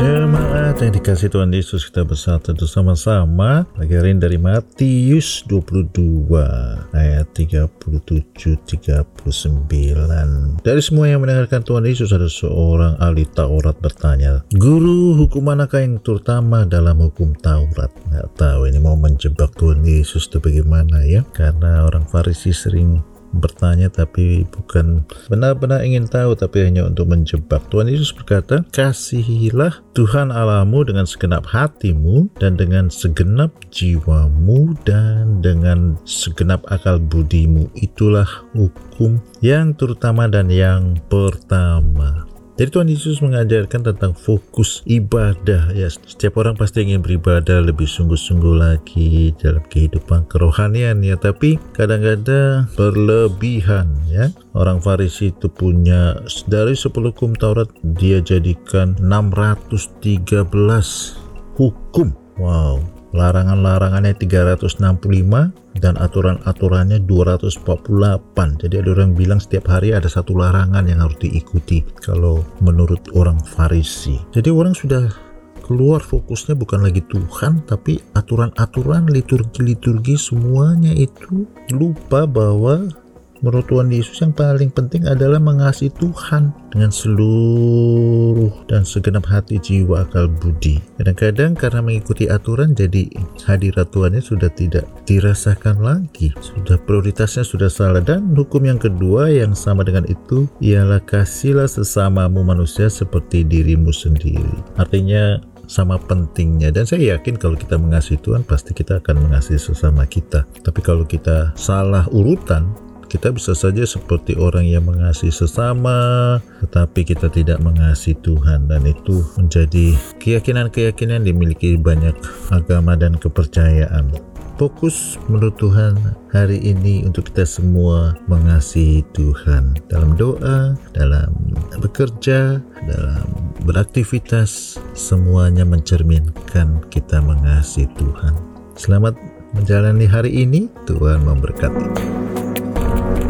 Jemaat yang dikasih Tuhan Yesus kita bersatu sama-sama Bagian dari Matius 22 ayat 37-39 Dari semua yang mendengarkan Tuhan Yesus ada seorang ahli Taurat bertanya Guru hukum manakah yang terutama dalam hukum Taurat? Nggak tahu ini mau menjebak Tuhan Yesus itu bagaimana ya? Karena orang Farisi sering bertanya tapi bukan benar-benar ingin tahu tapi hanya untuk menjebak. Tuhan Yesus berkata, "Kasihilah Tuhan Allahmu dengan segenap hatimu dan dengan segenap jiwamu dan dengan segenap akal budimu." Itulah hukum yang terutama dan yang pertama. Jadi Tuhan Yesus mengajarkan tentang fokus ibadah ya. Setiap orang pasti ingin beribadah lebih sungguh-sungguh lagi dalam kehidupan kerohanian ya. Tapi kadang-kadang berlebihan ya. Orang Farisi itu punya dari 10 hukum Taurat dia jadikan 613 hukum. Wow, larangan-larangannya 365 dan aturan-aturannya 248 jadi ada orang bilang setiap hari ada satu larangan yang harus diikuti kalau menurut orang Farisi. Jadi orang sudah keluar fokusnya bukan lagi Tuhan tapi aturan-aturan liturgi-liturgi semuanya itu lupa bahwa menurut Tuhan Yesus yang paling penting adalah mengasihi Tuhan dengan seluruh dan segenap hati, jiwa, akal, budi. Kadang-kadang karena mengikuti aturan jadi hadirat Tuhannya sudah tidak dirasakan lagi. Sudah prioritasnya sudah salah. Dan hukum yang kedua yang sama dengan itu ialah kasihlah sesamamu manusia seperti dirimu sendiri. Artinya sama pentingnya dan saya yakin kalau kita mengasihi Tuhan pasti kita akan mengasihi sesama kita tapi kalau kita salah urutan kita bisa saja seperti orang yang mengasihi sesama, tetapi kita tidak mengasihi Tuhan, dan itu menjadi keyakinan-keyakinan dimiliki banyak agama dan kepercayaan. Fokus menurut Tuhan hari ini untuk kita semua mengasihi Tuhan dalam doa, dalam bekerja, dalam beraktivitas, semuanya mencerminkan kita mengasihi Tuhan. Selamat menjalani hari ini, Tuhan memberkati. thank you